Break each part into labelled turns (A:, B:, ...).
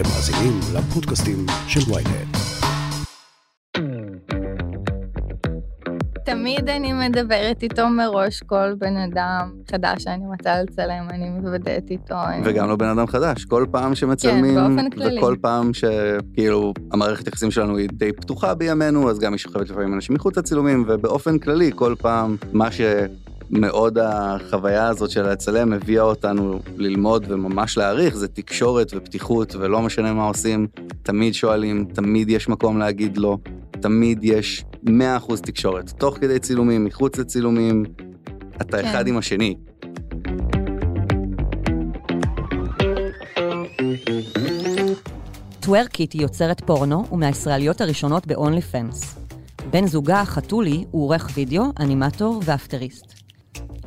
A: אתם מאזינים לפודקאסטים של ויינט.
B: תמיד אני מדברת איתו מראש, כל בן אדם חדש שאני רוצה לצלם, אני מוודאת איתו. אני-
C: וגם לא בן אדם חדש, כל פעם שמצלמים,
B: כן, באופן כללי.
C: וכל פעם שכאילו המערכת היחסים שלנו היא די פתוחה בימינו, אז גם היא שוכבת לפעמים אנשים מחוץ לצילומים, ובאופן כללי, כל פעם מה שמאוד החוויה הזאת של לצלם הביאה אותנו ללמוד וממש להעריך, זה תקשורת ופתיחות, ולא משנה מה עושים, תמיד שואלים, תמיד יש מקום להגיד לא, תמיד יש 100% תקשורת, תוך כדי צילומים, מחוץ לצילומים, אתה
B: כן.
C: אחד עם השני.
D: טוורקיט היא יוצרת פורנו ומהישראליות הראשונות ב-OnlyFans. בן זוגה, חתולי, הוא עורך וידאו, אנימטור ואפטריסט.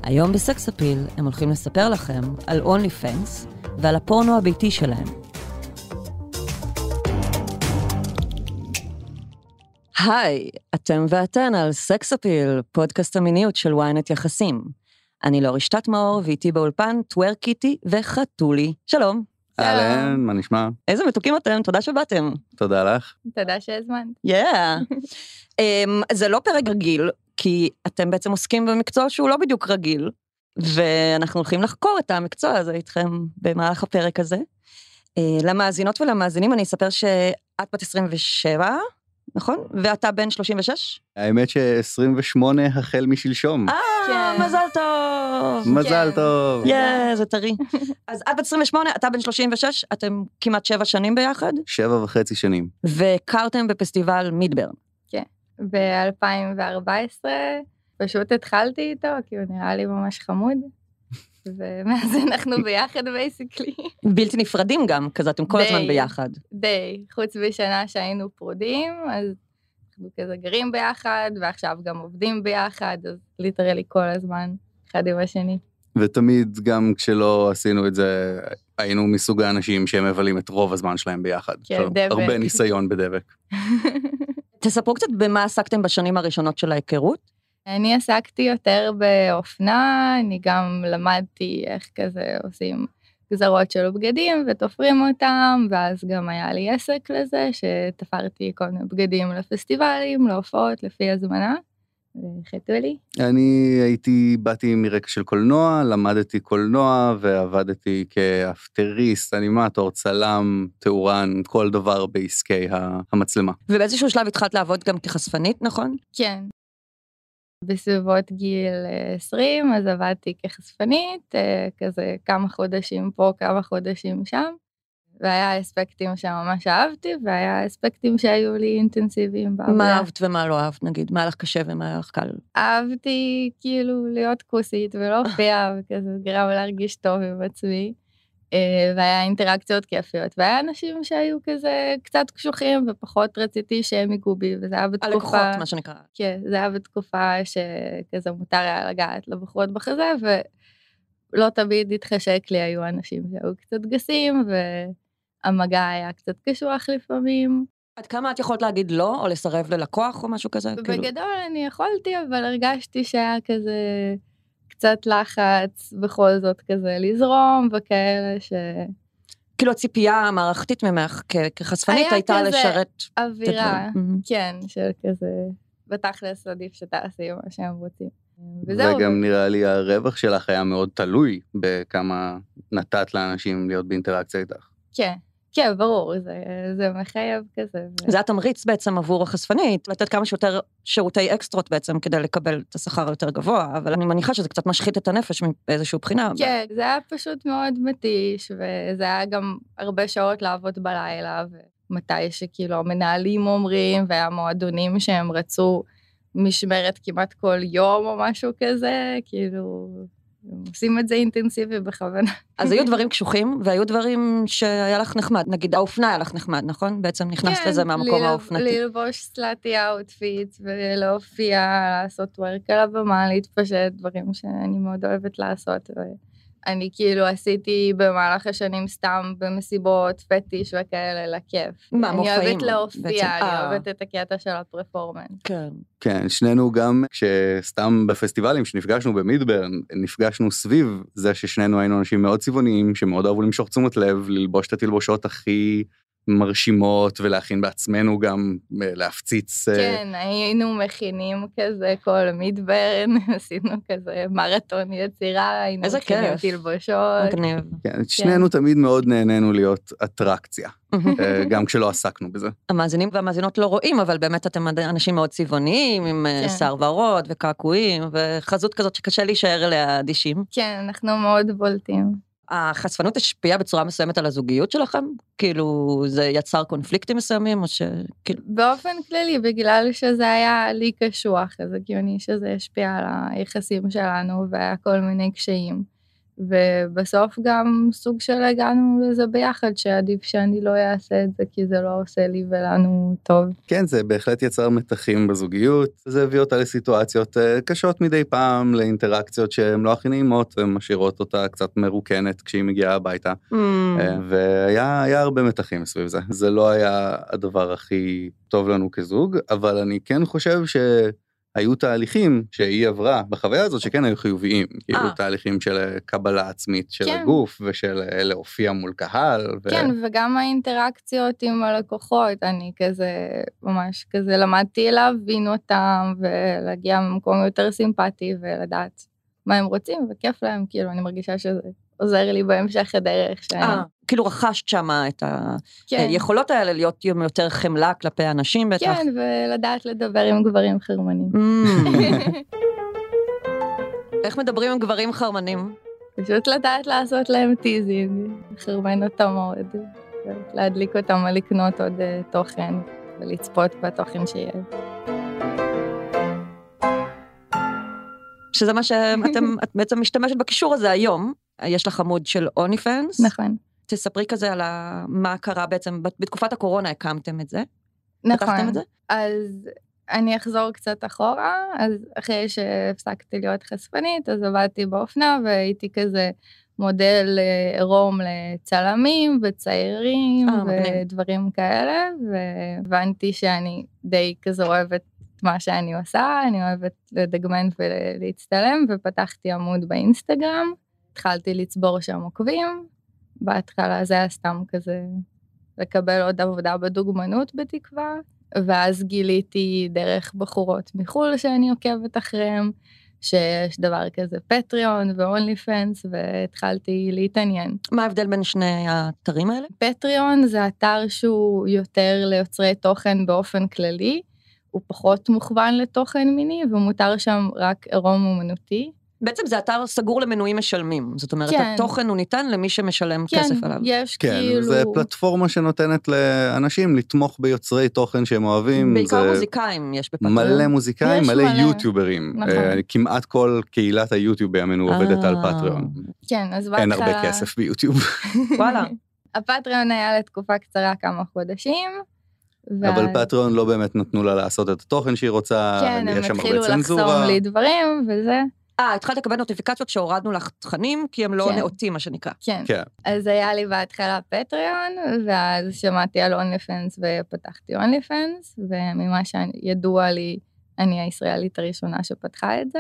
D: היום בסקס אפיל הם הולכים לספר לכם על only fans ועל הפורנו הביתי שלהם. היי, אתם ואתן על סקס אפיל, פודקאסט המיניות של ynet יחסים. אני לא רשתת מאור, ואיתי באולפן טוורקיטי וחתולי. שלום.
C: אהלן, מה נשמע?
D: איזה מתוקים אתם, תודה שבאתם.
C: תודה לך.
B: תודה שהזמנת.
D: יאה. um, זה לא פרק רגיל, כי אתם בעצם עוסקים במקצוע שהוא לא בדיוק רגיל, ואנחנו הולכים לחקור את המקצוע הזה איתכם במהלך הפרק הזה. Uh, למאזינות ולמאזינים אני אספר שאת בת 27, נכון? ואתה בן 36?
C: האמת ש-28 החל משלשום.
D: אה,
B: כן.
D: מזל טוב.
C: מזל
B: כן.
C: טוב.
D: יאה, זה טרי. אז את בת 28, אתה בן 36, אתם כמעט שבע שנים ביחד,
C: שבע וחצי שנים.
D: והכרתם בפסטיבל מידברן.
B: ב-2014 פשוט התחלתי איתו, כי הוא נראה לי ממש חמוד. ומאז אנחנו ביחד basically.
D: בלתי נפרדים גם, כזה אתם כל
B: די.
D: הזמן ביחד.
B: די, חוץ משנה שהיינו פרודים, אז אנחנו כזה גרים ביחד, ועכשיו גם עובדים ביחד, אז literally כל הזמן, אחד עם השני.
C: ותמיד גם כשלא עשינו את זה, היינו מסוג האנשים שהם מבלים את רוב הזמן שלהם ביחד.
B: כן, דבק.
C: הרבה ניסיון בדבק.
D: תספרו קצת במה עסקתם בשנים הראשונות של ההיכרות.
B: אני עסקתי יותר באופנה, אני גם למדתי איך כזה עושים גזרות של בגדים ותופרים אותם, ואז גם היה לי עסק לזה, שתפרתי כל מיני בגדים לפסטיבלים, להופעות, לפי הזמנה, וחיתו לי.
C: אני הייתי, באתי מרקע של קולנוע, למדתי קולנוע ועבדתי כאפטריסט, אנימטור, צלם, תאורן, כל דבר בעסקי המצלמה.
D: ובאיזשהו שלב התחלת לעבוד גם כחשפנית, נכון?
B: כן. בסביבות גיל אה, 20, אז עבדתי כחשפנית, אה, כזה כמה חודשים פה, כמה חודשים שם. והיה אספקטים שממש אהבתי, והיה אספקטים שהיו לי אינטנסיביים בעבודה.
D: מה אהבת ומה לא אהבת, נגיד? מה היה לך קשה ומה היה לך קל?
B: אהבתי כאילו להיות כוסית ולהופיע, וכזה גרם להרגיש טוב עם עצמי. אה, והיה אינטראקציות כיפיות, והיה אנשים שהיו כזה קצת קשוחים ופחות רציתי שהם ייגעו בי, וזה היה בתקופה...
D: הלקוחות, מה שנקרא.
B: כן, זה היה בתקופה שכזה מותר היה לגעת לבחורות בחזה, ולא תמיד התחשק לי, היו אנשים שהיו קצת גסים, והמגע היה קצת קשוח לפעמים.
D: עד כמה את יכולת להגיד לא, או לסרב ללקוח או משהו כזה? כאילו,
B: בגדול אני יכולתי, אבל הרגשתי שהיה כזה קצת לחץ בכל זאת כזה לזרום, וכאלה
D: כאילו הציפייה המערכתית ממך כ- כחשפנית
B: היה
D: הייתה
B: כזה
D: לשרת את
B: שאווירה,
D: הדברים.
B: כן, של כזה, בתכלס עדיף שתעשי מה שהם רוצים. וזהו.
C: וגם נראה לי הרווח שלך היה מאוד תלוי בכמה נתת לאנשים להיות באינטראקציה איתך.
B: כן, כן, ברור, זה, זה מחייב כזה. ו-
D: זה התמריץ בעצם עבור החשפנית, לתת כמה שיותר שירותי אקסטרות בעצם כדי לקבל את השכר היותר גבוה, אבל אני מניחה שזה קצת משחית את הנפש מאיזושהי בחינה.
B: כן, זה היה פשוט מאוד מתיש, וזה היה גם הרבה שעות לעבוד בלילה, ומתי שכאילו המנהלים אומרים, והיה מועדונים שהם רצו משמרת כמעט כל יום או משהו כזה, כאילו, עושים את זה אינטנסיבי בכוונה.
D: אז היו דברים קשוחים, והיו דברים שהיה לך נחמד, נגיד האופנה היה לך נחמד, נכון? בעצם נכנסת לזה מהמקום
B: ללב-
D: האופנתי.
B: ללבוש slutty outfit ולהופיע, לעשות work על הבמה, להתפשט, דברים שאני מאוד אוהבת לעשות. אני כאילו עשיתי במהלך השנים סתם במסיבות, fetish וכאלה, לכיף.
D: מה,
B: אני
D: מופעים
B: אוהבת
D: בעצם?
B: להופיע, אני
D: אה.
B: אוהבת את הקטע של הפרפורמנס.
D: כן.
C: כן, שנינו גם כשסתם בפסטיבלים שנפגשנו במידברן, נפגשנו סביב זה ששנינו היינו אנשים מאוד צבעוניים, שמאוד אהבו למשוך תשומת לב, ללבוש את התלבושות הכי מרשימות ולהכין בעצמנו גם אה, להפציץ. אה,
B: כן, היינו מכינים כזה כל מידברן, עשינו כזה מרתון יצירה, היינו מכינים. תלבושות.
D: מגניב.
C: כן, שנינו תמיד מאוד נהנינו להיות אטרקציה. אה, גם כשלא עסקנו בזה.
D: המאזינים והמאזינות לא רואים, אבל באמת אתם אנשים מאוד צבעוניים, עם אה,
B: כן.
D: שיער ורוד וקעקועים, וחזות כזאת שקשה להישאר אליה אדישים.
B: כן, אנחנו מאוד בולטים.
D: החשפנות השפיעה בצורה מסוימת על הזוגיות שלכם? כאילו, זה יצר קונפליקטים מסוימים, או ש... כאילו...
B: באופן כללי, בגלל שזה היה לי קשוח, אז הגיוני שזה השפיע על היחסים שלנו והיה כל מיני קשיים. ובסוף גם סוג של הגענו לזה ביחד, שעדיף שאני לא אעשה את זה, כי זה לא עושה לי ולנו טוב.
C: כן, זה בהחלט יצר מתחים בזוגיות, זה הביא אותה לסיטואציות אה, קשות מדי פעם, לאינטראקציות שהן לא הכי נעימות, ומשאירות אותה קצת מרוקנת כשהיא מגיעה הביתה.
D: Mm.
C: אה, והיה היה הרבה מתחים סביב זה. זה לא היה הדבר הכי טוב לנו כזוג, אבל אני כן חושב שהיו תהליכים שהיא עברה בחוויה הזאת שכן היו חיוביים. כאילו
D: אה.
C: תהליכים של קבלה עצמית של
B: כן.
C: הגוף ושל אה, להופיע מול קהל. ו-
B: כן, וגם האינטראקציות עם הלקוחות, אני כזה, ממש כזה למדתי להבין אותם ולהגיע ממקום יותר סימפטי ולדעת מה הם רוצים וכיף להם, כאילו, אני מרגישה שזה עוזר לי בהמשך הדרך. שאני-
D: אה, כאילו רכשת שם את
B: כן,
D: היכולות האלה להיות עם יותר חמלה כלפי אנשים בטח.
B: כן, ולדעת לדבר עם גברים חרמנים.
D: Mm. איך מדברים עם גברים חרמנים?
B: פשוט לדעת לעשות להם teasing, לחרמן אותם מאוד, להדליק אותם על לקנות עוד אה, תוכן ולצפות בתוכן שיש.
D: שזה מה שאתם, את בעצם משתמשת בקישור הזה היום. יש לך עמוד של אוני פנס.
B: נכון,
D: תספרי כזה על ה... מה קרה בעצם, בת- בתקופת הקורונה הקמתם את זה.
B: נכון.
D: את זה?
B: אז אני אחזור קצת אחורה, אז אחרי שהפסקתי להיות חשפנית, אז עבדתי באופנה והייתי כזה מודל אה, עירום לצלמים וציירים
D: אה, מגניב.
B: ודברים כאלה, והבנתי שאני די כזה אוהבת את מה שאני עושה, אני אוהבת לדגמן ולהצטלם, ופתחתי עמוד באינסטגרם, התחלתי לצבור שם עוקבים, בהתחלה זה היה סתם כזה לקבל עוד עבודה בדוגמנות בתקווה, ואז גיליתי דרך בחורות מחו"ל שאני עוקבת אחריהם, שיש דבר כזה פטריון ואונלי פנס, והתחלתי להתעניין.
D: מה ההבדל בין שני האתרים האלה?
B: פטריון זה אתר שהוא יותר ליוצרי תוכן באופן כללי, הוא פחות מוכוון לתוכן מיני, ומותר שם רק עירום אומנותי.
D: בעצם זה אתר סגור למנויים משלמים. זאת אומרת,
B: כן.
D: התוכן הוא ניתן למי שמשלם
B: כן,
D: כסף עליו.
B: יש
C: כן,
B: כאילו...
C: זה פלטפורמה שנותנת לאנשים לתמוך ביוצרי תוכן שהם אוהבים.
D: בעיקר
C: זה
D: מוזיקאים יש בפטריון.
C: מלא מוזיקאים,
B: יש
C: מלא
B: מלא.
C: יוטיוברים.
B: נכון.
C: אה, כמעט כל קהילת היוטיוב בימינו עובדת על
D: אה,
C: פטריון.
B: כן, אז בהתחלה...
C: אין הרבה כסף ביוטיוב.
D: וואלה.
B: הפטריון היה לתקופה קצרה כמה חודשים.
C: אבל
B: ואז-
C: פטריון לא באמת נתנו לה לעשות את התוכן שהיא רוצה,
B: כן,
C: יש
B: הם
C: שם
B: התחילו
C: הרבה
B: לחסום
C: צנזורה.
B: לי דברים וזה.
D: אה, התחלת לקבל נוטיפיקציות שהורדנו לך תכנים, כי הם לא
B: כן.
D: נאותים, מה שנקרא.
B: כן.
C: כן.
B: אז היה לי בהתחלה פטריון, ואז שמעתי על אונלי פנס ופתחתי אונלי פנס, וממה שידוע לי, אני הישראלית הראשונה שפתחה את זה.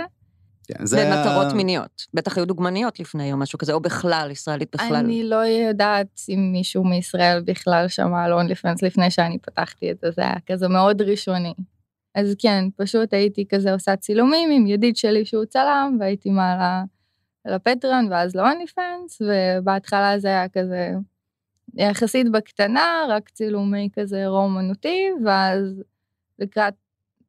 C: כן, זה היה-
D: במטרות מיניות. בטח היו דוגמניות לפני או משהו כזה, או בכלל, ישראלית בכלל.
B: אני לא יודעת אם מישהו מישראל בכלל שמע על אונלי פנס לפני שאני פתחתי את זה, זה היה כזה מאוד ראשוני. אז כן, פשוט הייתי כזה עושה צילומים עם ידיד שלי שהוא צלם, והייתי מעלה לפטריון ואז פנס, ובהתחלה זה היה כזה יחסית בקטנה, רק צילומי כזה רומנותי, ואז לקראת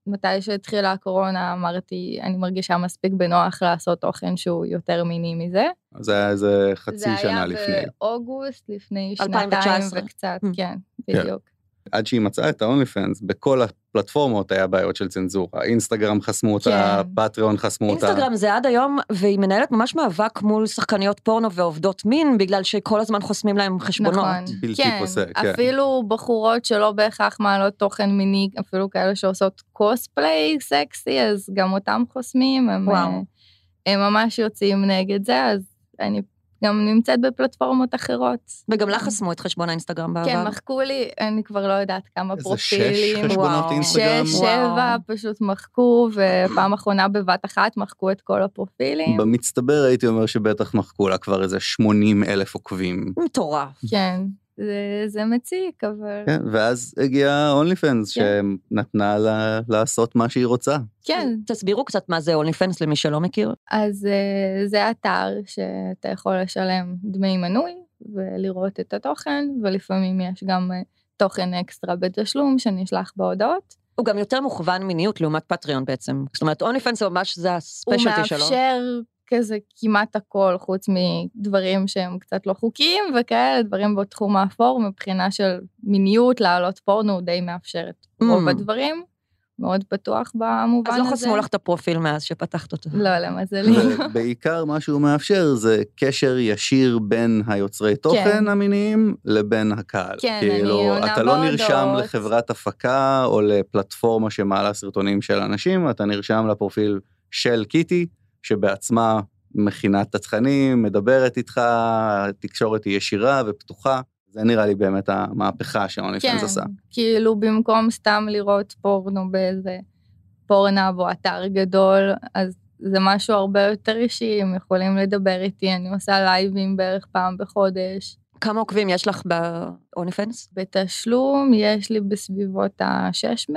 B: מתי שהתחילה הקורונה אמרתי, אני מרגישה מספיק בנוח לעשות תוכן שהוא יותר מיני מזה.
C: זה היה איזה חצי שנה לפני.
B: זה היה באוגוסט לפני
D: 2019.
B: שנתיים וקצת,
D: Mm.
B: כן,
C: כן.
B: בדיוק.
C: עד שהיא מצאה את ה-only fans, בכל הפלטפורמות היה בעיות של צנזורה. אינסטגרם חסמו אותה,
B: כן.
C: פטריון חסמו אותה.
D: אינסטגרם זה עד היום, והיא מנהלת ממש מאבק מול שחקניות פורנו ועובדות מין, בגלל שכל הזמן חוסמים להם חשבונות.
B: נכון,
C: בלתי
B: כן,
C: פוסק, כן.
B: אפילו בחורות שלא בהכרח מעלות תוכן מיני, אפילו כאלה שעושות קוספליי סקסי, אז גם אותם חוסמים, הם,
D: וואו.
B: אה, הם ממש יוצאים נגד זה, אז אני גם נמצאת בפלטפורמות אחרות.
D: וגם לך חסמו את חשבון האינסטגרם בעבר.
B: כן, מחקו לי, אני כבר לא יודעת כמה
C: איזה
B: פרופילים.
C: שש חשבונות. אינסטגרם.
B: שש. שבע, פשוט מחקו, ופעם אחרונה בבת אחת מחקו את כל הפרופילים.
C: במצטבר הייתי אומר שבטח מחקו לה כבר איזה 80 אלף עוקבים.
D: מטורף.
B: כן, זה, זה מציק, אבל
C: כן, ואז הגיעה אונלי פנס,
B: כן.
C: שנתנה לה לעשות מה שהיא רוצה.
B: כן,
D: תסבירו קצת מה זה אונלי פנס למי שלא מכיר.
B: אז אה, זה אתר שאתה יכול לשלם דמי מנוי ולראות את התוכן, ולפעמים יש גם אה, תוכן אקסטרה בתשלום שנשלח בהודעות.
D: הוא גם יותר מוכוון מיניות לעומת פטריון בעצם. זאת אומרת, אונלי פנס זה ממש, זה
B: הוא
D: הספיישלטי שלו.
B: מאפשר כזה כמעט הכל, חוץ מדברים שהם קצת לא חוקיים וכאלה, דברים בתחום האפור, מבחינה של מיניות, לעלות פורנו, הוא די מאפשר את רוב
D: Mm.
B: הדברים. מאוד פתוח במובן
D: אז
B: הזה.
D: לא חסמו לך את הפרופיל מאז שפתחת אותו.
B: לא, למזלי.
C: ובעיקר מה שהוא מאפשר זה קשר ישיר בין היוצרי תוכן המיניים לבין הקהל.
B: כן, אני
C: כאילו,
B: עונה
C: אתה לא נרשם
B: בהודעות.
C: לחברת הפקה או לפלטפורמה שמעלה סרטונים של אנשים, אתה נרשם לפרופיל של קיטי, שבעצמה מכינה את התכנים, מדברת איתך, התקשורת היא ישירה ופתוחה. זה נראה לי באמת המהפכה שאונלי
B: כן,
C: פנס עשה.
B: כאילו במקום סתם לראות פורנו באיזה פורנאב או אתר גדול, אז זה משהו הרבה יותר אישי, הם יכולים לדבר איתי, אני עושה לייבים בערך פעם בחודש.
D: כמה עוקבים יש לך באונלי פנס?
B: בתשלום יש לי בסביבות ה-600,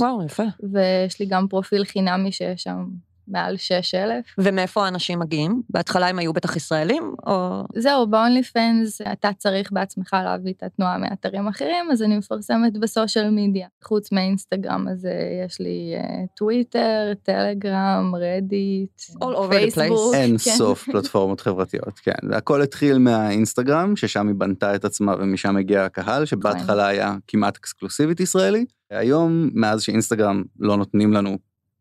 D: וואו, יפה.
B: ויש לי גם פרופיל חינמי שיש שם מעל 6,000.
D: ומאיפה האנשים מגיעים? בהתחלה הם היו בטח ישראלים, או...
B: זהו, ב-only fans אתה צריך בעצמך להביא את התנועה מאתרים אחרים, אז אני מפרסמת בסושיאל מדיה. חוץ מאינסטגרם, אז אה, יש לי אה, טוויטר, טלגרם, רדיט. פייסבוק.
C: אין
B: כן.
C: סוף פלטפורמות חברתיות, כן. הכל התחיל מהאינסטגרם, ששם היא בנתה את עצמה ומשם הגיע הקהל, שבהתחלה היה כמעט אקסקלוסיבית ישראלי. היום, מאז שאינסטגרם לא נותנים לנו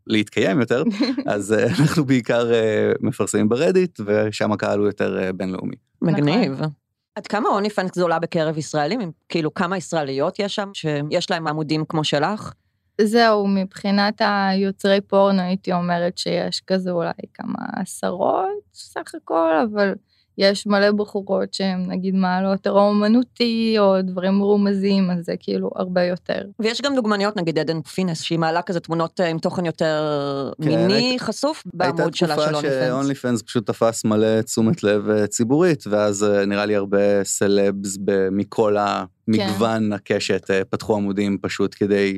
C: להתקיים יותר, אז אה, אנחנו בעיקר אה, מפרסמים ברדיט, ושם הקהל הוא יותר אה, בינלאומי.
D: מגניב. עד כמה אונלי פנס גדולה בקרב ישראלים? כאילו, כמה ישראליות יש שם שיש להם עמודים כמו שלך?
B: זהו, מבחינת היוצרי פורנו הייתי אומרת שיש כזה אולי כמה עשרות סך הכל, אבל יש מלא בחורות שהן נגיד מעלות אירוע אומנותי או דברים מרומזים, אז זה כאילו הרבה יותר.
D: ויש גם דוגמניות, נגיד עדן פינס, שהיא מעלה כזה תמונות אה, עם תוכן יותר
C: כן,
D: מיני
C: הייתה-
D: חשוף
C: הייתה
D: בעמוד שלה של
C: תקופה
D: אונלי פנס.
C: שאונלי פנס פשוט תפס מלא תשומת לב אה, ציבורית, ואז אה, נראה לי הרבה סלבס מכל המגוון הקשת אה, פתחו עמודים פשוט כדי,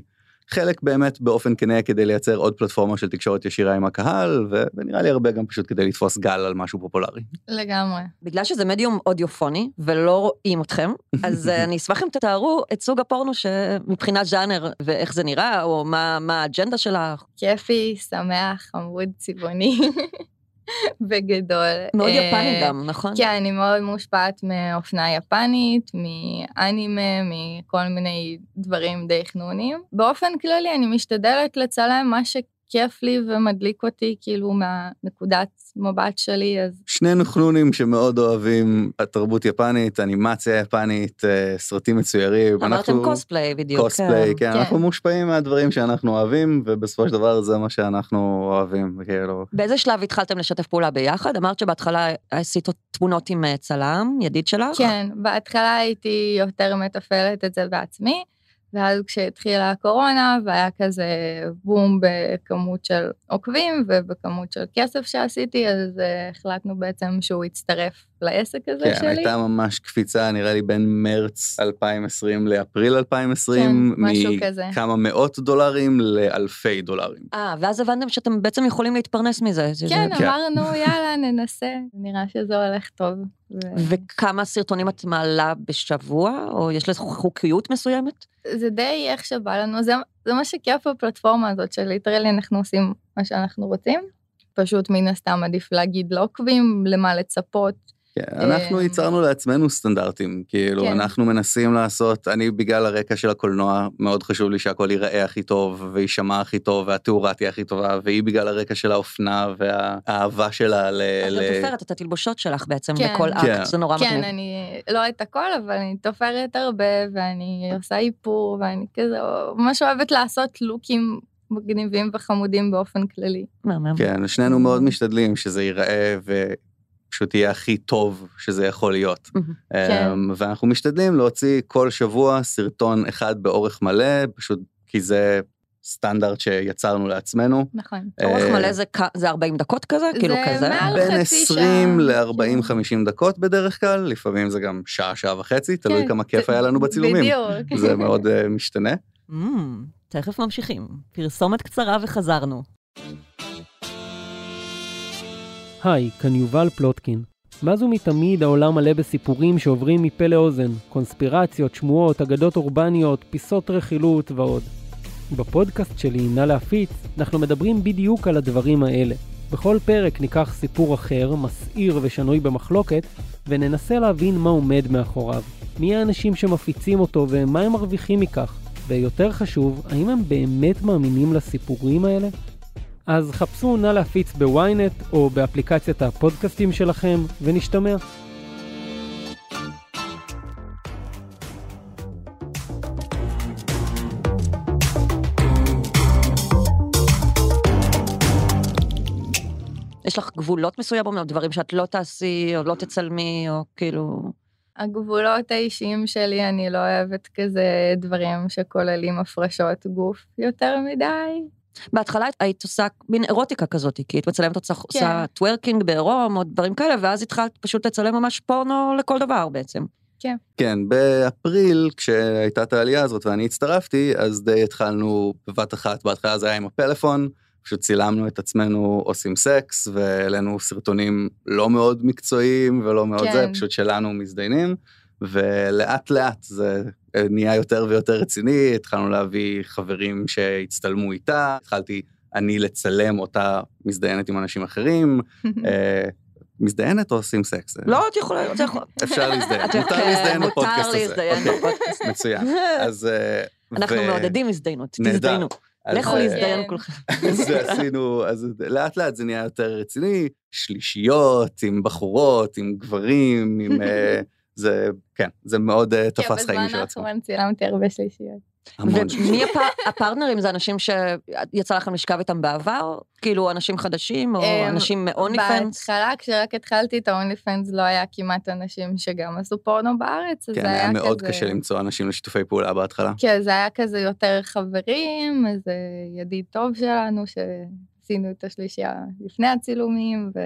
C: חלק באמת באופן כנה כדי לייצר עוד פלטפורמה של תקשורת ישירה עם הקהל, ו- ונראה לי הרבה גם פשוט כדי לתפוס גל על משהו פופולרי.
B: לגמרי.
D: בגלל שזה מדיום אודיופוני ולא רואים אתכם, אז אה, אני אשמח אם תתארו את סוג הפורנו שמבחינת ז'אנר ואיך זה נראה, או מה מה האג'נדה שלך.
B: כיפי, שמח, חמוד, צבעוני, בגדול.
D: מאוד
B: אה,
D: יפני גם, נכון?
B: כן, אני מאוד מושפעת מאופנה יפנית, מאנימה, מכל מיני דברים די חנונים. באופן כללי, אני משתדלת לצלם מה שכיף לי ומדליק אותי, כאילו, מהנקודת מבט שלי, אז
C: שנינו חנונים שמאוד אוהבים התרבות יפנית, אנימציה יפנית, אה, סרטים מצוירים.
D: אמרתם
C: אנחנו-
D: קוספליי בדיוק.
C: קוספליי, כן,
B: כן.
C: אנחנו מושפעים מהדברים שאנחנו אוהבים, ובסופו של דבר זה מה שאנחנו אוהבים, כאילו.
D: באיזה שלב התחלתם לשתף פעולה ביחד? אמרת שבהתחלה עשית תמונות עם אה, צלם, ידיד שלך?
B: כן, בהתחלה הייתי יותר מתפעלת את זה בעצמי, ואז כשהתחילה הקורונה והיה כזה בום בכמות של עוקבים ובכמות של כסף שעשיתי, אז אה, החלטנו בעצם שהוא יצטרף לעסק הזה
C: כן,
B: שלי.
C: הייתה ממש קפיצה, נראה לי בין מרץ 2020 לאפריל 2020,
B: כן, משהו כזה.
C: מכמה מאות דולרים לאלפי דולרים.
D: אה, ואז הבנתם שאתם בעצם יכולים להתפרנס מזה. זה-
B: כן,
D: זה-
C: כן.
B: אמרנו, יאללה, ננסה, נראה שזה הולך טוב. ו-
D: וכמה סרטונים את מעלה בשבוע, או יש לזה חוקיות מסוימת?
B: זה די איך שבא לנו, זה, זה מה שכיף בפלטפורמה הזאת, שליטרלי אנחנו עושים מה שאנחנו רוצים. פשוט מן הסתם עדיף להגיד לא עוקבים, למה לצפות.
C: כן, אנחנו
B: אמ,
C: ייצרנו לעצמנו סטנדרטים, כאילו,
B: כן.
C: אנחנו מנסים לעשות, אני בגלל הרקע של הקולנוע, מאוד חשוב לי שהכל ייראה הכי טוב, ויישמע הכי טוב, והתאורה תהיה הכי טובה, והיא בגלל הרקע של האופנה והאהבה שלה ל...
D: את
C: ל-
D: תופרת את התלבושות שלך בעצם
B: כן.
D: בכל
C: כן.
D: אקט, זה נורא
B: כן,
D: מגניב.
B: אני לא את הכל, אבל אני תופרת הרבה, ואני עושה איפור, ואני כזה ממש אוהבת לעשות לוקים מגניבים וחמודים באופן כללי.
D: מהמם.
C: כן, שנינו מאוד משתדלים שזה ייראה ופשוט יהיה הכי טוב שזה יכול להיות.
B: כן.
C: אמ, ואנחנו משתדלים להוציא כל שבוע סרטון אחד באורך מלא, פשוט כי זה סטנדרט שיצרנו לעצמנו.
B: נכון.
D: אורך
C: אה,
D: מלא זה זה 40 דקות כזה? כאילו
B: זה
D: כזה?
B: מעל
C: בין
B: חצי
C: 20
B: שעה,
C: ל-40-50 דקות בדרך כלל, לפעמים זה גם שעה, שעה וחצי, תלוי
B: כן,
C: כמה כיף
B: זה-
C: היה לנו בצילומים.
B: בדיוק.
C: זה מאוד אה, משתנה.
D: Mm, תכף ממשיכים. פרסומת קצרה וחזרנו.
E: היי, כאן יובל פלוטקין. מאז ומתמיד העולם מלא בסיפורים שעוברים מפה לאוזן, קונספירציות, שמועות, אגדות אורבניות, פיסות רכילות ועוד. בפודקאסט שלי, נא להפיץ, אנחנו מדברים בדיוק על הדברים האלה. בכל פרק ניקח סיפור אחר, מסעיר ושנוי במחלוקת, וננסה להבין מה עומד מאחוריו. מי האנשים שמפיצים אותו ומה הם מרוויחים מכך. ויותר חשוב, האם הם באמת מאמינים לסיפורים האלה? אז חפשו נא להפיץ בוויינט או באפליקציית הפודקאסטים שלכם, ונשתמע.
D: יש לך גבולות מסוימים, או דברים שאת לא תעשי, או לא תצלמי, או כאילו...
B: הגבולות האישיים שלי, אני לא אוהבת כזה דברים שכוללים הפרשות גוף יותר מדי.
D: בהתחלה היית עושה מין אירוטיקה כזאת, כי היית מצלמת אותך,
B: כן.
D: עושה טוורקינג בעירום, או דברים כאלה, ואז התחלת פשוט לצלם ממש פורנו לכל דבר בעצם.
C: כן, באפריל, כשהייתה את העלייה הזאת ואני הצטרפתי, אז די התחלנו בבת אחת, בהתחלה זה היה עם הפלאפון, פשוט צילמנו את עצמנו עושים סקס, והעלינו סרטונים לא מאוד מקצועיים ולא מאוד
B: כן.
C: זה, פשוט שלנו מזדיינים, ולאט לאט זה נהיה יותר ויותר רציני, התחלנו להביא חברים שהצטלמו איתה, התחלתי אני לצלם אותה מזדיינת עם אנשים אחרים, אה, מזדיינת או עושים סקס?
D: לא, את יכולה, את יכולה.
C: אפשר להזדיין, מותר להזדיין
D: מותר
C: בפודקאסט הזה.
D: להזדיין
C: אוקיי,
D: בפודקאסט.
C: מצוין. אז... אה,
D: אנחנו מעודדים הזדיינות. תזדיינו.
C: אז,
D: לכו
C: אה,
D: להזדיין
B: כן.
D: כולכם.
C: זה עשינו, אז לאט לאט זה נהיה יותר רציני, שלישיות, עם בחורות, עם גברים, עם... אה, זה, כן, זה מאוד אה, תפס חיים משל
B: כן,
C: עצמו.
B: בזמן האחרון צילמתי הרבה שלישיות.
C: המון.
D: ומי הפ- הפרטנרים? זה אנשים שיצא לכם לשכב איתם בעבר? כאילו אנשים חדשים, או
B: אמ,
D: אנשים מאוני פנס?
B: בהתחלה, כשרק התחלתי את האונלי פנס, לא היה כמעט אנשים שגם עשו פורנו בארץ, אז
C: כן,
B: זה
C: היה
B: היה
C: מאוד
B: כזה...
C: קשה למצוא אנשים לשיתופי פעולה בהתחלה.
B: כן, זה היה כזה יותר חברים, איזה ידיד טוב שלנו, שעשינו את השלישייה לפני הצילומים, ו...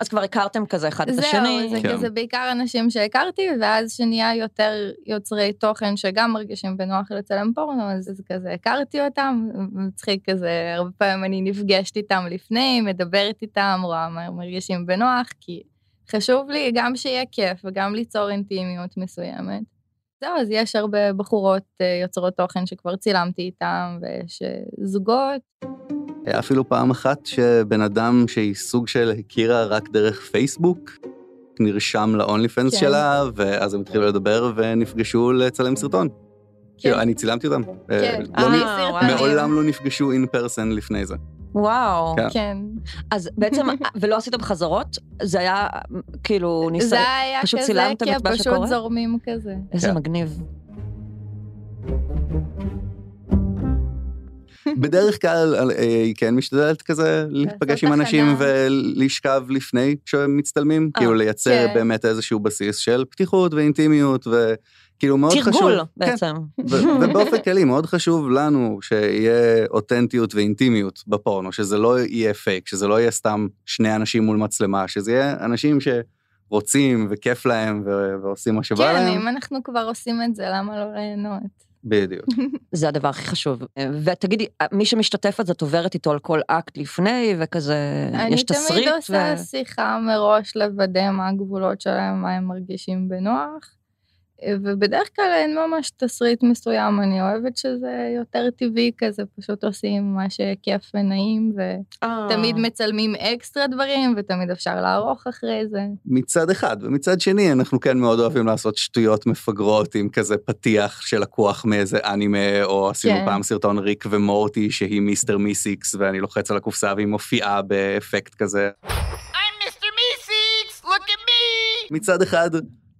D: אז כבר הכרתם כזה אחד את
B: זהו,
D: השני?
B: זה
C: כן.
B: כזה בעיקר אנשים שהכרתי, ואז שנהיה יותר יוצרי תוכן שגם מרגישים בנוח לצלם פורנו, אז זה כזה הכרתי אותם, מצחיק כזה, הרבה פעמים אני נפגשת איתם לפני, מדברת איתם, רואה מה הם מרגישים בנוח, כי חשוב לי גם שיהיה כיף וגם ליצור אינטימיות מסוימת. זהו, אז יש הרבה בחורות אה, יוצרות תוכן שכבר צילמתי איתם, ויש זוגות.
C: היה אפילו פעם אחת שבן אדם שהיא סוג של הכירה רק דרך פייסבוק, נרשם לאונלי פנס
B: כן.
C: שלה, ואז הם התחילו לדבר ונפגשו לצלם סרטון. כאילו, אני צילמתי אותם. אה,
B: כן,
C: לא
D: אה.
C: מעולם לא נפגשו אין פרסן לפני זה.
D: וואו.
C: כן.
B: כן.
D: אז בעצם, ולא עשיתם חזרות? זה היה כאילו ניסיון?
B: זה היה
D: פשוט
B: כזה,
D: צילמתם
B: כי
D: את מה
B: פשוט
D: שקורה?
B: זורמים כזה.
D: איזה
C: כן.
D: מגניב.
C: בדרך כלל אה, היא כן משתדלת כזה להיפגש עם. אנשים ולשכב לפני שהם מצטלמים,
D: אה,
C: כאילו לייצר
B: כן.
C: באמת איזשהו בסיס של פתיחות ואינטימיות, וכאילו מאוד חשוב.
D: תרגול
C: כן,
D: בעצם.
C: ובאופן כללי מאוד חשוב לנו שיהיה אותנטיות ואינטימיות בפורנו, שזה לא יהיה פייק, שזה לא יהיה סתם שני אנשים מול מצלמה, שזה יהיה אנשים שרוצים וכיף להם ו- ועושים מה שבא
B: כן,
C: להם.
B: אם אנחנו כבר עושים את זה, למה לא ליהנות?
C: בדיוק.
D: זה הדבר הכי חשוב. ותגידי, מי שמשתתף אז את עוברת איתו על כל אקט לפני, וכזה,
B: אני
D: יש תסריט?
B: תמיד עושה
D: ו-
B: שיחה מראש לוודא מה הגבולות שלהם, מה הם מרגישים בנוח. ובדרך כלל אין ממש תסריט מסוים, אני אוהבת שזה יותר טבעי כזה, פשוט עושים מה שכיף ונעים, ותמיד
D: אה.
B: מצלמים אקסטרה דברים, ותמיד אפשר לערוך אחרי זה.
C: מצד אחד, ומצד שני אנחנו כן מאוד אוהבים לעשות שטויות מפגרות עם כזה פתיח שלקוח מאיזה אנימה, או עשינו
B: כן.
C: פעם סרטון ריק ומורטי שהיא מיסטר מיסיקס, ואני לוחץ על הקופסה והיא מופיעה באפקט כזה.
F: I'm Mr. Meeseeks! Look at me!
C: מצד אחד,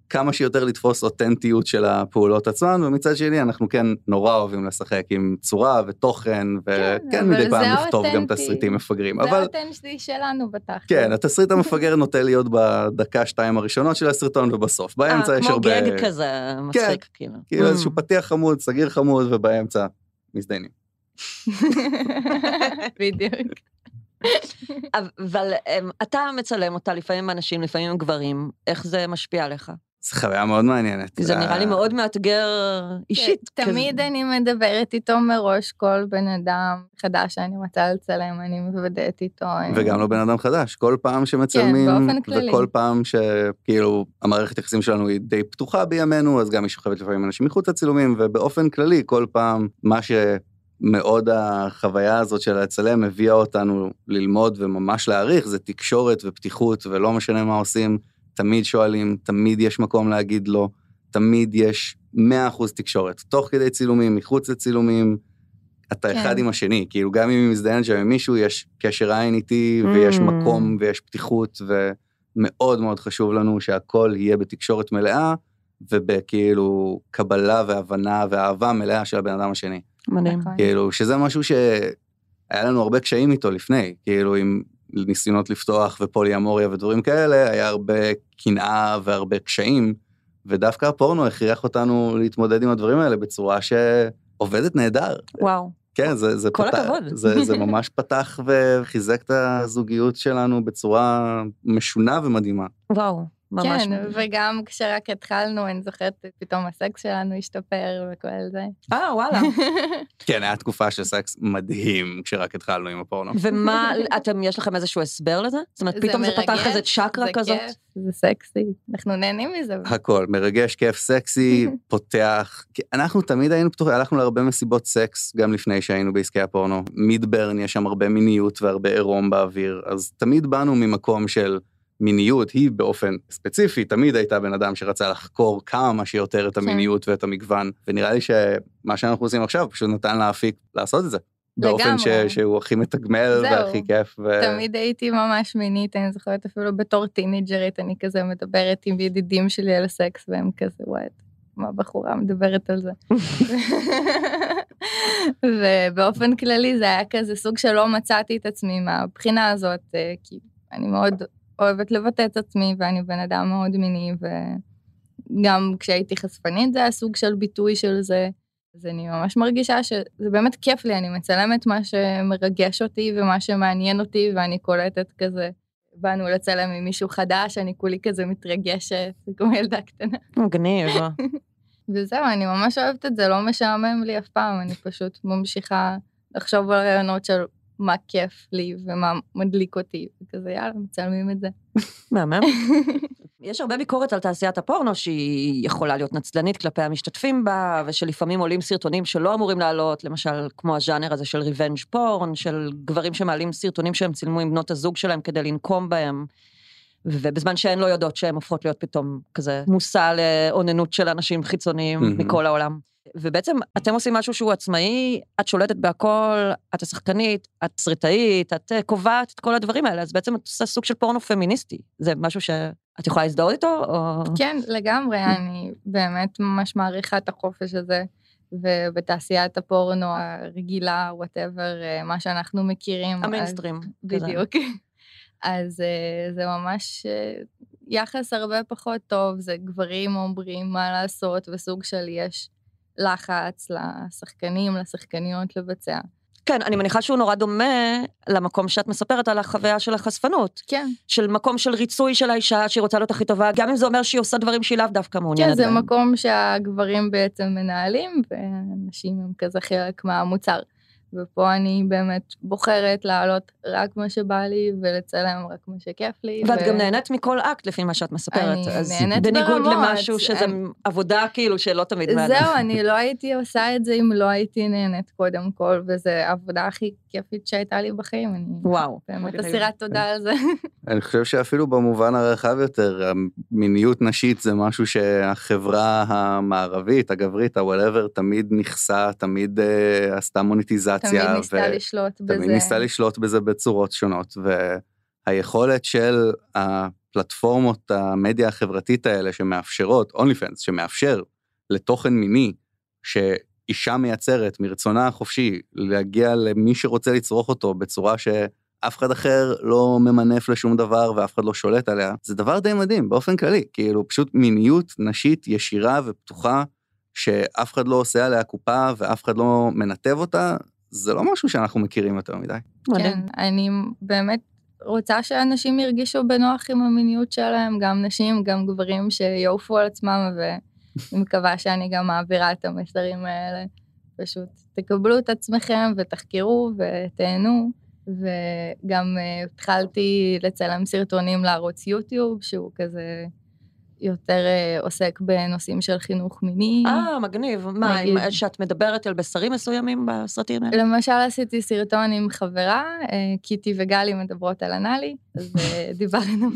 C: כמה שיותר לתפוס אותנטיות של הפעולות עצמן, ומצד שני אנחנו כן נורא אוהבים לשחק עם צורה ותוכן, וכן
B: אבל
C: מדי פעם לכתוב גם. תסריטים מפגרים.
B: זה
C: אבל
B: האותנטי שלנו בתכל'ס.
C: כן, התסריט המפגר נוטה להיות בדקה שתיים הראשונות של הסרטון ובסוף. באמצע
D: אה,
C: יש
D: כמו
C: הרבה...
D: גג כזה מצחיק, כאילו.
C: כאילו
D: Mm.
C: איזשהו פתיח חמוד, סגיר חמוד, ובאמצע מזדיינים.
B: בדיוק.
D: אבל אמ, אתה מצלם אותה לפעמים עם אנשים, לפעמים עם גברים, איך זה משפיע עליך?
C: זו חוויה מאוד מעניינת.
D: זה נראה לי
C: אה,
D: מאוד מאתגר אישית.
B: כן, תמיד. אני מדברת איתו מראש, כל בן אדם חדש שאני רוצה לצלם, אני מוודאת איתו.
C: וגם לא בן אדם חדש, כל פעם שמצלמים,
B: כן, באופן כללי.
C: וכל פעם שכאילו המערכת יחסים שלנו היא די פתוחה בימינו, אז גם היא שוכבת לפעמים עם אנשים מחוץ לצילומים, ובאופן כללי, כל פעם מה שמאוד החוויה הזאת של לצלם הביאה אותנו ללמוד וממש להעריך, זה תקשורת ופתיחות, ולא משנה מה עושים, תמיד שואלים, תמיד יש מקום להגיד לא, תמיד יש 100% תקשורת, תוך כדי צילומים, מחוץ לצילומים, אתה
B: כן.
C: אחד עם השני, כאילו גם אם היא מזדיינת שם עם מישהו, יש קשר עין איתי, ויש
D: Mm.
C: מקום ויש פתיחות, ומאוד מאוד חשוב לנו שהכל יהיה בתקשורת מלאה, ובכאילו קבלה והבנה ואהבה מלאה של הבן אדם השני.
D: מדהים.
B: נכון.
C: כאילו, שזה משהו שהיה לנו הרבה קשיים איתו לפני, כאילו עם ניסיונות לפתוח ופוליאמוריה ודברים כאלה, היה הרבה קנאה והרבה קשיים, ודווקא הפורנו הכריח אותנו להתמודד עם הדברים האלה בצורה שעובדת נהדר.
D: וואו.
C: כן, זה, זה
D: כל
C: פתח,
D: הכבוד.
C: זה, זה ממש פתח וחיזק את הזוגיות שלנו בצורה משונה ומדהימה.
D: וואו. ממש.
B: כן, וגם כשרק התחלנו, אני זוכרת, פתאום הסקס שלנו השתפר וכל זה.
D: אה, וואלה.
C: כן, היה תקופה של סקס מדהים כשרק התחלנו עם הפורנו.
D: ומה, אתם, יש לכם איזשהו הסבר לזה? זאת אומרת, פתאום זה פתח
B: מרגש,
D: איזה צ'קרה
B: זה
D: כזאת?
B: כיף, זה סקסי, אנחנו נהנים מזה.
C: הכל, מרגש, כיף, סקסי, פותח. כי אנחנו תמיד היינו פתוחים, הלכנו להרבה מסיבות סקס, גם לפני שהיינו בעסקי הפורנו. מידברן, יש שם הרבה מיניות והרבה עירום באוויר, אז תמיד באנו ממקום של מיניות, היא באופן ספציפי, תמיד הייתה בן אדם שרצה לחקור כמה שיותר את המיניות ואת המגוון, ונראה לי שמה שאנחנו עושים עכשיו פשוט נתן לאפיק לעשות את זה. באופן ש,
B: לגמרי.
C: שהוא הכי מתגמל
B: זהו.
C: והכי כיף. ו...
B: תמיד הייתי ממש מינית, אני זוכרת אפילו בתור טינג'רית, אני כזה מדברת עם ידידים שלי על סקס, והם כזה, וואי, מה בחורה מדברת על זה. ובאופן כללי זה היה כזה סוג שלא מצאתי את עצמי מהבחינה הזאת, אה, כי אני מאוד אוהבת לבטא את עצמי, ואני בן אדם מאוד מיני, וגם כשהייתי חשפנית זה היה סוג של ביטוי של זה. אז אני ממש מרגישה שזה באמת כיף לי, אני מצלמת מה שמרגש אותי ומה שמעניין אותי, ואני קולטת כזה, באנו לצלם עם מישהו חדש, אני כולי כזה מתרגשת, כמו ילדה קטנה.
D: מגניב.
B: וזהו, אני ממש אוהבת את זה, לא משעמם לי אף פעם, אני פשוט ממשיכה לחשוב על רעיונות של מה כיף לי ומה מדליק אותי, וכזה יאללה, מצלמים את זה.
D: מהמם. יש הרבה ביקורת על תעשיית הפורנו שהיא יכולה להיות נצלנית כלפי המשתתפים בה, ושלפעמים עולים סרטונים שלא אמורים לעלות, למשל כמו הז'אנר הזה של ריבנג' פורן, של גברים שמעלים סרטונים שהם צילמו עם בנות הזוג שלהם כדי לנקום בהם. ובזמן שהן לא יודעות שהן הופכות להיות פתאום כזה מושא לאוננות של אנשים חיצוניים. מכל העולם. ובעצם אתם עושים משהו שהוא עצמאי, את שולטת בהכל, את השחקנית, את תסריטאית, את אה, קובעת את כל הדברים האלה, אז בעצם את עושה סוג של פורנו פמיניסטי. זה משהו שאת יכולה להזדהות איתו, או...
B: כן, לגמרי, אני באמת ממש מעריכה את החופש הזה, ובתעשיית הפורנו הרגילה, whatever, מה שאנחנו מכירים. אז-
D: המיינסטרים. כזה.
B: בדיוק. אז אה, זה ממש אה, יחס הרבה פחות טוב, זה גברים אומרים מה לעשות, וסוג של יש לחץ לשחקנים, לשחקניות לבצע.
D: כן, אני מניחה שהוא נורא דומה למקום שאת מספרת על החוויה של החשפנות.
B: כן,
D: של מקום של ריצוי של האישה שהיא רוצה להיות הכי טובה, גם אם זה אומר שהיא עושה דברים שהיא לאו דווקא מעוניינת
B: כן, זה
D: בהם.
B: מקום שהגברים בעצם מנהלים, והנשים הם כזה חלק מהמוצר. ופה אני באמת בוחרת לעלות רק מה שבא לי, ולצלם רק מה שכיף לי.
D: ואת
B: ו-
D: גם נהנית מכל אקט לפי מה שאת מספרת.
B: אני
D: אז
B: נהנית
D: בניגוד
B: ברמות,
D: למשהו שזה
B: אני-
D: עבודה כאילו שלא תמיד מעניין.
B: זהו, אני לא הייתי עושה את זה אם לא הייתי נהנית קודם כל, וזו העבודה הכי כיפית שהייתה לי בחיים. אני
D: וואו.
B: באמת
D: מגניב.
B: אסירת תודה על זה.
C: אני חושב שאפילו במובן הרחב יותר, מיניות נשית זה משהו שהחברה המערבית, הגברית, ה-whatever, תמיד נכסה, תמיד uh, עשתה מוניטיזציה.
B: תמיד ניסתה
C: ו-
B: לשלוט בזה.
C: תמיד ניסתה לשלוט בזה בצורות שונות, והיכולת של הפלטפורמות, המדיה החברתית האלה שמאפשרות, אונליפנס, שמאפשר לתוכן מיני, שאישה מייצרת מרצונה החופשי, להגיע למי שרוצה לצרוך אותו בצורה שאף אחד אחר לא ממנף לשום דבר ואף אחד לא שולט עליה, זה דבר די מדהים באופן כללי, כאילו פשוט מיניות נשית ישירה ופתוחה, שאף אחד לא עושה עליה קופה ואף אחד לא מנתב אותה, זה לא משהו שאנחנו מכירים יותר מדי.
B: כן, אני באמת רוצה שאנשים ירגישו בנוח עם המיניות שלהם, גם נשים, גם גברים שיעופו על עצמם, ואני מקווה שאני גם מעבירה את המסרים האלה. פשוט תקבלו את עצמכם ותחקרו ותהנו. וגם uh, התחלתי לצלם סרטונים לערוץ יוטיוב, שהוא כזה יותר uh, עוסק בנושאים של חינוך מיני.
D: אה, מגניב. מה,
B: נגיד-
D: שאת מדברת על בשרים מסוימים בסרטים האלה?
B: למשל עשיתי סרטון עם חברה, אה, קיטי וגלי מדברות על אנאלי, אז אה, דיברנו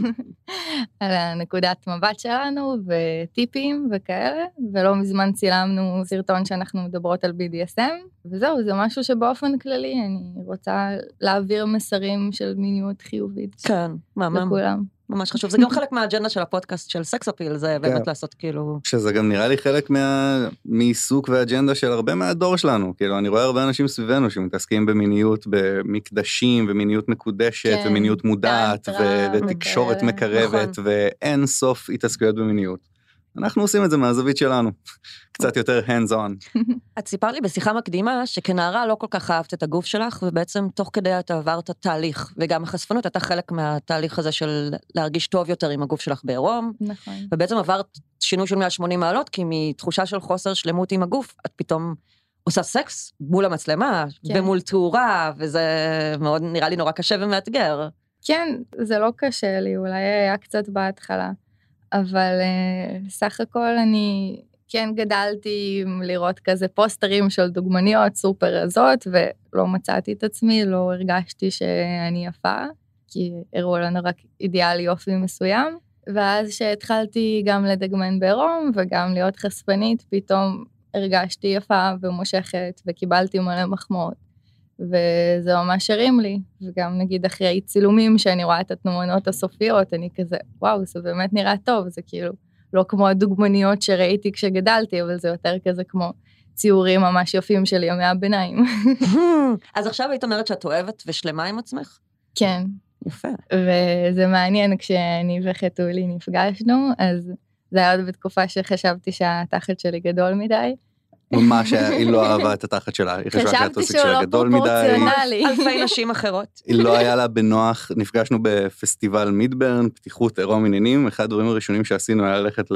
B: על הנקודת מבט שלנו וטיפים וכאלה, ולא מזמן צילמנו סרטון שאנחנו מדברות על BDSM, וזהו, זה משהו שבאופן כללי אני רוצה להעביר מסרים של מיניות חיובית
D: כן, ממש,
B: לכולם.
D: ממש חשוב. זה גם חלק מהאג'נדה של הפודקאסט של סקס אפיל, זה באמת לעשות כאילו...
C: שזה גם נראה לי חלק מה... מעיסוק ואג'נדה של הרבה מהדור שלנו. כאילו, אני רואה הרבה אנשים סביבנו שמתעסקים במיניות במקדשים, ומיניות מקודשת,
B: כן,
C: ומיניות מודעת, ו... ותקשורת. מקרבת, ואין סוף התעסקויות במיניות. אנחנו עושים את זה מהזווית שלנו. קצת יותר hands on.
D: את סיפרת לי בשיחה מקדימה שכנערה לא כל כך אהבת את הגוף שלך, ובעצם תוך כדי את עברת תהליך, וגם החשפנות הייתה חלק מהתהליך הזה של להרגיש טוב יותר עם הגוף שלך בעירום,
B: נכון.
D: ובעצם עברת שינוי של 180 מעלות, כי מתחושה של חוסר שלמות עם הגוף, את פתאום עושה סקס מול המצלמה,
B: כן.
D: ומול תאורה, וזה מאוד, נראה לי נורא קשה ומאתגר.
B: כן, זה לא קשה לי, אולי היה קצת בהתחלה, אבל uh, סך הכל אני כן גדלתי לראות כזה פוסטרים של דוגמניות סופר רזות, ולא מצאתי את עצמי, לא הרגשתי שאני יפה, כי הראו לנו רק אידיאל יופי מסוים. ואז שהתחלתי גם לדגמן בעירום וגם להיות חשפנית, פתאום הרגשתי יפה ומושכת וקיבלתי מלא מחמאות. וזה ממש הרים לי, וגם נגיד אחרי צילומים שאני רואה את התמונות הסופיות, אני כזה, וואו, זה באמת נראה טוב, זה כאילו לא כמו הדוגמניות שראיתי כשגדלתי, אבל זה יותר כזה כמו ציורים ממש יפים של ימי הביניים.
D: אז עכשיו היית אומרת שאת אוהבת ושלמה עם עצמך?
B: כן,
D: יפה.
B: וזה מעניין, כשאני וחתולי נפגשנו, אז זה היה עוד בתקופה שחשבתי שהתחת שלי גדול מדי.
C: ממש, היא לא אהבה את התחת שלה. היא חשבה
B: חשבתי
C: שהטוסיק
B: שהוא
C: שלה
B: לא
C: גדול מדי.
B: פרופורציונלי.
D: אלפי נשים אחרות.
C: היא לא היה לה בנוח, נפגשנו בפסטיבל מידברן, פתיחות עירום עניינים, אחד הדברים הראשונים שעשינו היה ללכת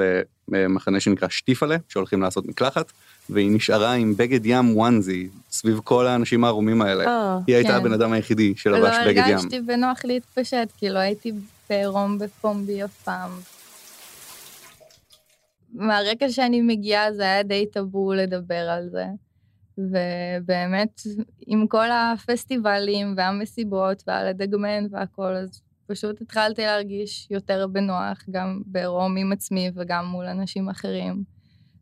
C: למחנה שנקרא שטיפלה, שהולכים לעשות מקלחת, והיא נשארה עם בגד ים וואנזי, סביב כל האנשים הערומים האלה.
D: אה,
C: היא הייתה
B: כן.
C: הבן אדם היחידי שלבש
B: לא
C: בגד ים.
B: הרגשתי בנוח להתפשט, כי לא הייתי בעירום בפומבי אף פעם. מהרקע שאני מגיעה זה היה די טאבו לדבר על זה. ובאמת, עם כל הפסטיבלים והמסיבות ועל הדגמן והכל, אז פשוט התחלתי להרגיש יותר בנוח, גם בעירום עם עצמי וגם מול אנשים אחרים.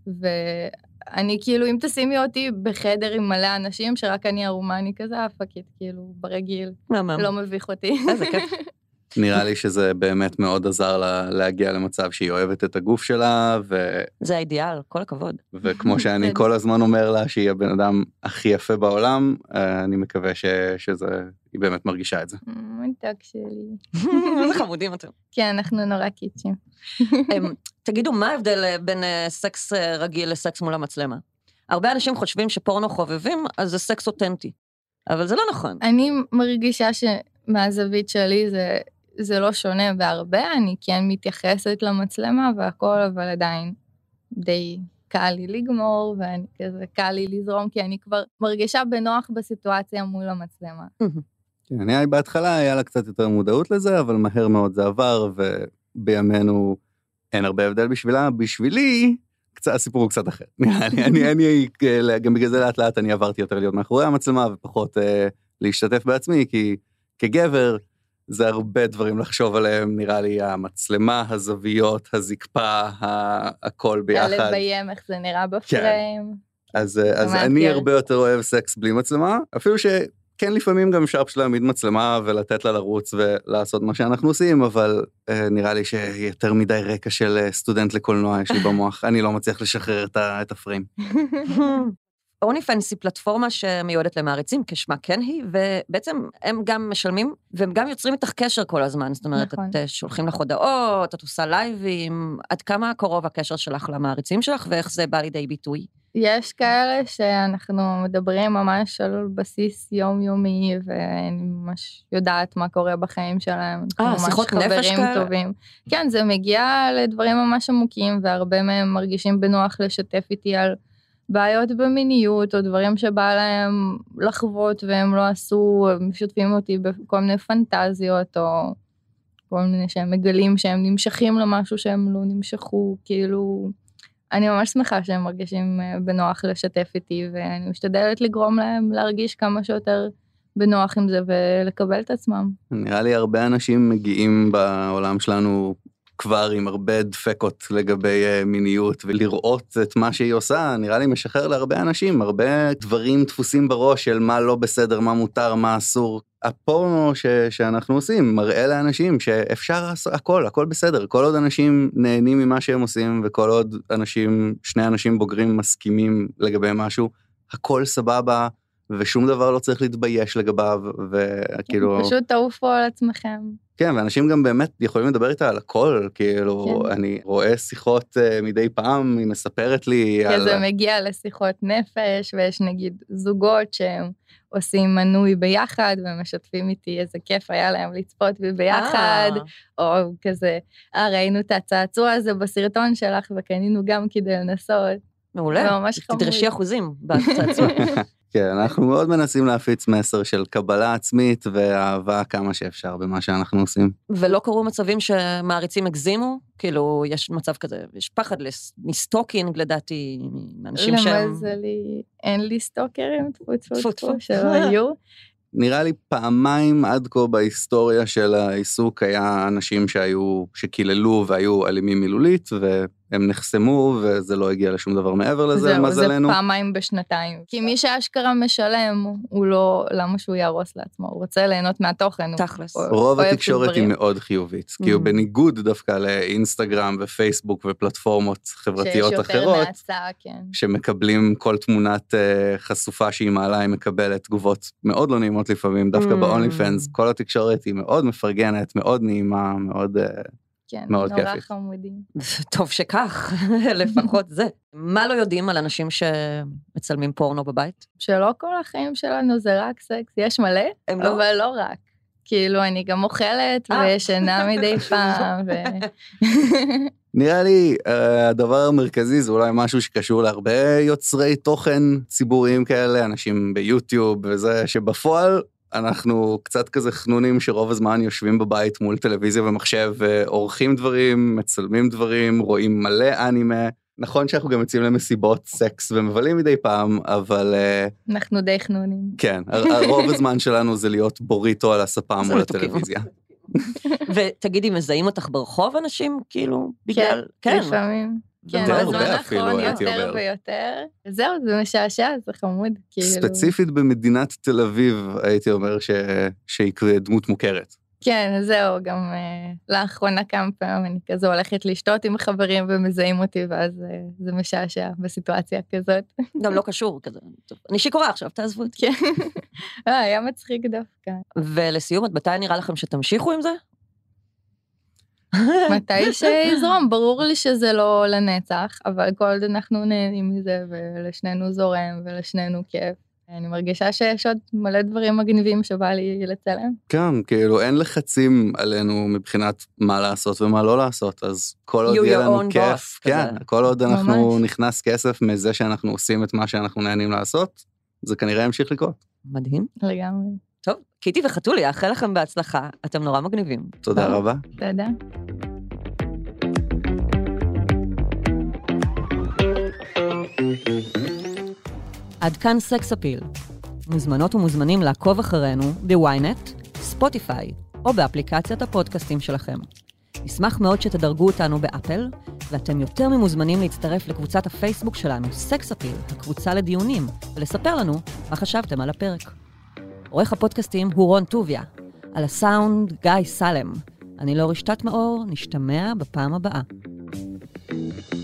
B: ואני כאילו, אם תשימי אותי בחדר עם מלא אנשים, שרק אני ערומה, אני כזה אפקית, כאילו, ברגיל. לא מביך אותי.
D: איזה כיף.
C: נראה לי שזה באמת מאוד עזר לה להגיע למצב שהיא אוהבת את הגוף שלה, ו...
D: זה האידיאל, כל הכבוד.
C: וכמו שאני. כל הזמן אומר לה שהיא הבן אדם הכי יפה בעולם, אה, אני מקווה ש... שזה, היא באמת מרגישה את זה.
B: מותק שלי.
D: איזה חמודים אתם.
B: כן, אנחנו נורא קיצ'ים.
D: תגידו, מה ההבדל אה, בין אה, סקס רגיל לסקס מול המצלמה? הרבה אנשים חושבים שפורנו חובבים, אז זה סקס אותנטי. אבל זה לא נכון.
B: אני מרגישה שמהזווית שלי זה, זה לא שונה בהרבה, אני כן מתייחסת למצלמה והכל, אבל עדיין די קל לי לגמור, ואני כזה קל לי לזרום, כי אני כבר מרגישה בנוח בסיטואציה מול המצלמה.
C: כן, אני בהתחלה היה לה קצת יותר מודעות לזה, אבל מהר מאוד זה עבר, ובימינו אין הרבה הבדל בשבילה. בשבילי, הסיפור הוא קצת אחר. אני, אני, גם בגלל זה לאט לאט אני עברתי יותר להיות מאחורי המצלמה, ופחות אה, להשתתף בעצמי, כי כגבר, זה הרבה דברים לחשוב עליהם, נראה לי, המצלמה, הזוויות, הזקפה, הכל ביחד.
B: לביים איך זה נראה בפריים.
C: אז, אה, אז
B: מאתגר.
C: אני הרבה יותר אוהב סקס בלי מצלמה, אפילו שכן לפעמים גם אפשר פשוט להעמיד מצלמה ולתת לה לרוץ ולעשות מה שאנחנו עושים, אבל אה, נראה לי שיותר מדי רקע של אה, סטודנט לקולנוע יש לי במוח, אני לא מצליח לשחרר את, ה, את הפריים.
D: אוני פנס היא פלטפורמה שמיועדת למעריצים, כשמה כן היא, ובעצם הם גם משלמים, והם גם יוצרים איתך קשר כל הזמן. זאת אומרת,
B: נכון.
D: את אה, שולחים לך הודעות, את עושה לייבים, עד כמה קרוב הקשר שלך למעריצים שלך, ואיך זה בא לידי ביטוי?
B: יש כאלה שאנחנו מדברים ממש על בסיס יומיומי, ואני ממש יודעת מה קורה בחיים שלהם.
D: אה,
B: ממש
D: שיחות נפש
B: חברים
D: כאלה?
B: טובים. כן, זה מגיע לדברים ממש עמוקים, והרבה מהם מרגישים בנוח לשתף איתי על בעיות במיניות, או דברים שבא להם לחוות והם לא עשו, הם משתפים אותי בכל מיני פנטזיות, או כל מיני שהם מגלים שהם נמשכים למשהו שהם לא נמשכו, כאילו... אני ממש שמחה שהם מרגישים אה, בנוח לשתף איתי, ואני משתדלת לגרום להם להרגיש כמה שיותר בנוח עם זה ולקבל את עצמם.
C: נראה לי הרבה אנשים מגיעים בעולם שלנו כבר עם הרבה דפקות לגבי אה, מיניות, ולראות את מה שהיא עושה, נראה לי משחרר להרבה אנשים, הרבה דברים דפוסים בראש של מה לא בסדר, מה מותר, מה אסור. הפורנו ש, שאנחנו עושים מראה לאנשים שאפשר הכל, הכל בסדר. כל עוד אנשים נהנים ממה שהם עושים, וכל עוד אנשים, שני אנשים בוגרים מסכימים לגבי משהו, הכל סבבה, ושום דבר לא צריך להתבייש לגביו, וכאילו...
B: פשוט תעופו על עצמכם.
C: כן, ואנשים גם באמת יכולים לדבר איתה על הכל, כאילו,
B: כן.
C: אני רואה שיחות uh, מדי פעם, היא מספרת לי
B: כי
C: על...
B: זה מגיע לשיחות נפש, ויש נגיד זוגות שהם עושים מנוי ביחד, ומשתפים איתי איזה כיף היה להם לצפות בי ביחד,
D: אה,
B: או כזה, אה, ראינו את הצעצוע הזה בסרטון שלך, וקנינו גם כדי לנסות.
D: מעולה.
B: זה ממש חמוד.
D: תדרשי אחוזים בצעצוע.
C: כן, אנחנו מאוד מנסים להפיץ מסר של קבלה עצמית ואהבה כמה שאפשר במה שאנחנו עושים.
D: ולא קרו מצבים שמעריצים הגזימו? כאילו, יש מצב כזה, יש פחד מ stalking, לדעתי, מאנשים שהם...
B: למזלי, אין לי סטוקרים, טפו טפו
D: טפו.
B: שלא היו.
C: נראה לי פעמיים עד כה בהיסטוריה של העיסוק היה אנשים שהיו, שקיללו והיו אלימים מילולית, והם נחסמו, וזה לא הגיע לשום דבר מעבר לזה,
B: זהו, זה
C: למזלנו.
B: פעמיים בשנתיים. כי מי שאשכרה משלם, הוא לא, למה שהוא יהרוס לעצמו? הוא רוצה ליהנות מהתוכן. הוא
D: תכלס.
B: אוהב
C: רוב התקשורת היא. מאוד חיובית, כאילו
D: Mm.
C: בניגוד דווקא לאינסטגרם ופייסבוק ופלטפורמות חברתיות
B: שיש יותר
C: אחרות,
B: נאצה, כן.
C: שמקבלים כל תמונת אה, חשופה שהיא מעלה, היא מקבלת תגובות מאוד לא נעימות לפעמים, דווקא
D: Mm.
C: ב-only fans, כל התקשורת היא מאוד מפרגנת, מאוד נעימה, מאוד... אה,
B: כן,
C: מאוד
B: נורא
C: כיפית.
B: חמודים.
D: טוב שכך, לפחות זה. מה לא יודעים על אנשים שמצלמים פורנו בבית?
B: שלא כל החיים שלנו זה רק סקס, יש מלא,
D: לא?
B: אבל לא רק. כאילו, אני גם אוכלת
D: אה.
B: וישנה מדי פעם, ו...
C: נראה לי אה, הדבר המרכזי זה אולי משהו שקשור להרבה יוצרי תוכן ציבוריים כאלה, אנשים ביוטיוב וזה, שבפועל אנחנו קצת כזה חנונים שרוב הזמן יושבים בבית מול טלוויזיה ומחשב ועורכים דברים, מצלמים דברים, רואים מלא אנימה. נכון שאנחנו גם יוצאים למסיבות סקס ומבלים מדי פעם, אבל אה,
B: אנחנו די חנונים.
C: כן, רוב הזמן שלנו זה להיות בוריטו על הספה מול
D: מתוקים.
C: הטלוויזיה.
D: ותגידי, מזהים אותך ברחוב אנשים? כאילו, בגלל...
B: כן, לפעמים. כן, בזמן האחרון יותר. ויותר. זהו, זה משעשע, זה חמוד. כאילו.
C: ספציפית במדינת תל אביב, הייתי אומר ש... שהיא דמות מוכרת.
B: כן, זהו, גם אה, לאחרונה כמה פעמים אני כזה הולכת לשתות עם חברים ומזהים אותי, ואז אה, זה משעשע בסיטואציה כזאת.
D: גם לא קשור כזה. טוב, אני שיכורה עכשיו, תעזבו אותי.
B: כן. אה, היה מצחיק דווקא.
D: ולסיום, עד מתי נראה לכם שתמשיכו עם זה?
B: מתי שיזרום, ברור לי שזה לא לנצח, אבל כל עוד אנחנו נהנים מזה, ולשנינו זורם, ולשנינו כיף. אני מרגישה שיש עוד מלא דברים מגניבים שבא לי לצלם.
C: כן, כאילו אין לחצים עלינו מבחינת מה לעשות ומה לא לעשות, אז כל עוד יהיה לנו כיף,
D: boss,
C: כן,
D: כזה.
C: כל עוד אנחנו
B: ממש.
C: נכנס כסף מזה שאנחנו עושים את מה שאנחנו נהנים לעשות, זה כנראה ימשיך לקרות.
D: מדהים.
B: לגמרי.
D: טוב, קיטי וחתולי, אאחל לכם בהצלחה, אתם נורא מגניבים.
C: תודה
B: טוב.
C: רבה.
B: תודה.
D: עד כאן סקס אפיל. מוזמנות ומוזמנים לעקוב אחרינו ב-ynet, ספוטיפיי או באפליקציית הפודקאסטים שלכם. נשמח מאוד שתדרגו אותנו באפל, ואתם יותר ממוזמנים להצטרף לקבוצת הפייסבוק שלנו, סקס אפיל, הקבוצה לדיונים, ולספר לנו מה חשבתם על הפרק. עורך הפודקאסטים הוא רון טוביה. על הסאונד, גיא סלם. אני לאור רשתת מאור, נשתמע בפעם הבאה. thank you